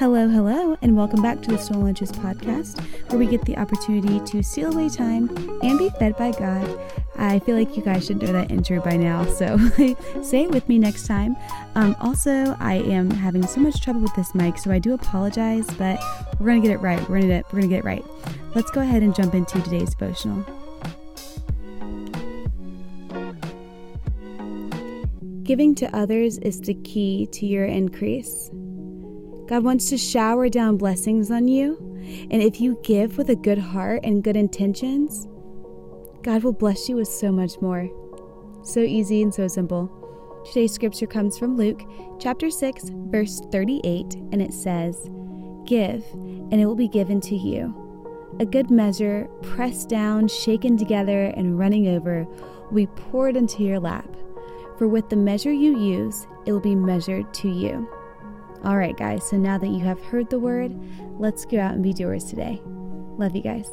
Hello, hello, and welcome back to the Soul Lunches podcast, where we get the opportunity to steal away time and be fed by God. I feel like you guys should know that intro by now, so say it with me next time. Um, also, I am having so much trouble with this mic, so I do apologize, but we're gonna get it right. We're gonna we're gonna get it right. Let's go ahead and jump into today's devotional. Giving to others is the key to your increase. God wants to shower down blessings on you, and if you give with a good heart and good intentions, God will bless you with so much more. So easy and so simple. Today's scripture comes from Luke chapter 6, verse 38, and it says, Give, and it will be given to you. A good measure, pressed down, shaken together, and running over, will be poured into your lap. For with the measure you use, it will be measured to you. All right, guys, so now that you have heard the word, let's go out and be doers today. Love you guys.